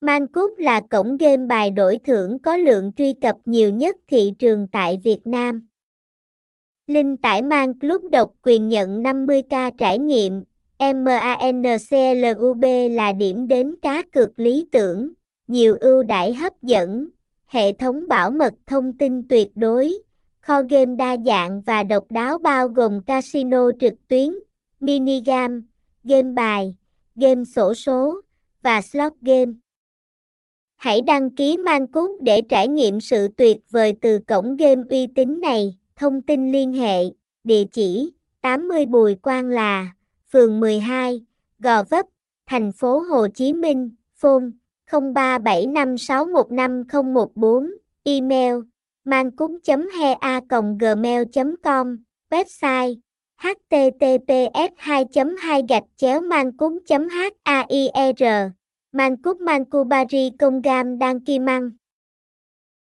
Mancup là cổng game bài đổi thưởng có lượng truy cập nhiều nhất thị trường tại Việt Nam. Linh tải Man Club độc quyền nhận 50k trải nghiệm, MANCLUB là điểm đến cá cược lý tưởng, nhiều ưu đãi hấp dẫn, hệ thống bảo mật thông tin tuyệt đối, kho game đa dạng và độc đáo bao gồm casino trực tuyến, minigame, game bài, game sổ số và slot game. Hãy đăng ký Mancúc để trải nghiệm sự tuyệt vời từ cổng game uy tín này. Thông tin liên hệ, địa chỉ 80 Bùi Quang Là, phường 12, Gò Vấp, thành phố Hồ Chí Minh, phone 0375615014, email mancúng.hea.gmail.com, website https 2 2 gạch chéo mancúng haier Mancúc Mancubari Công Gam Đan Kim Măng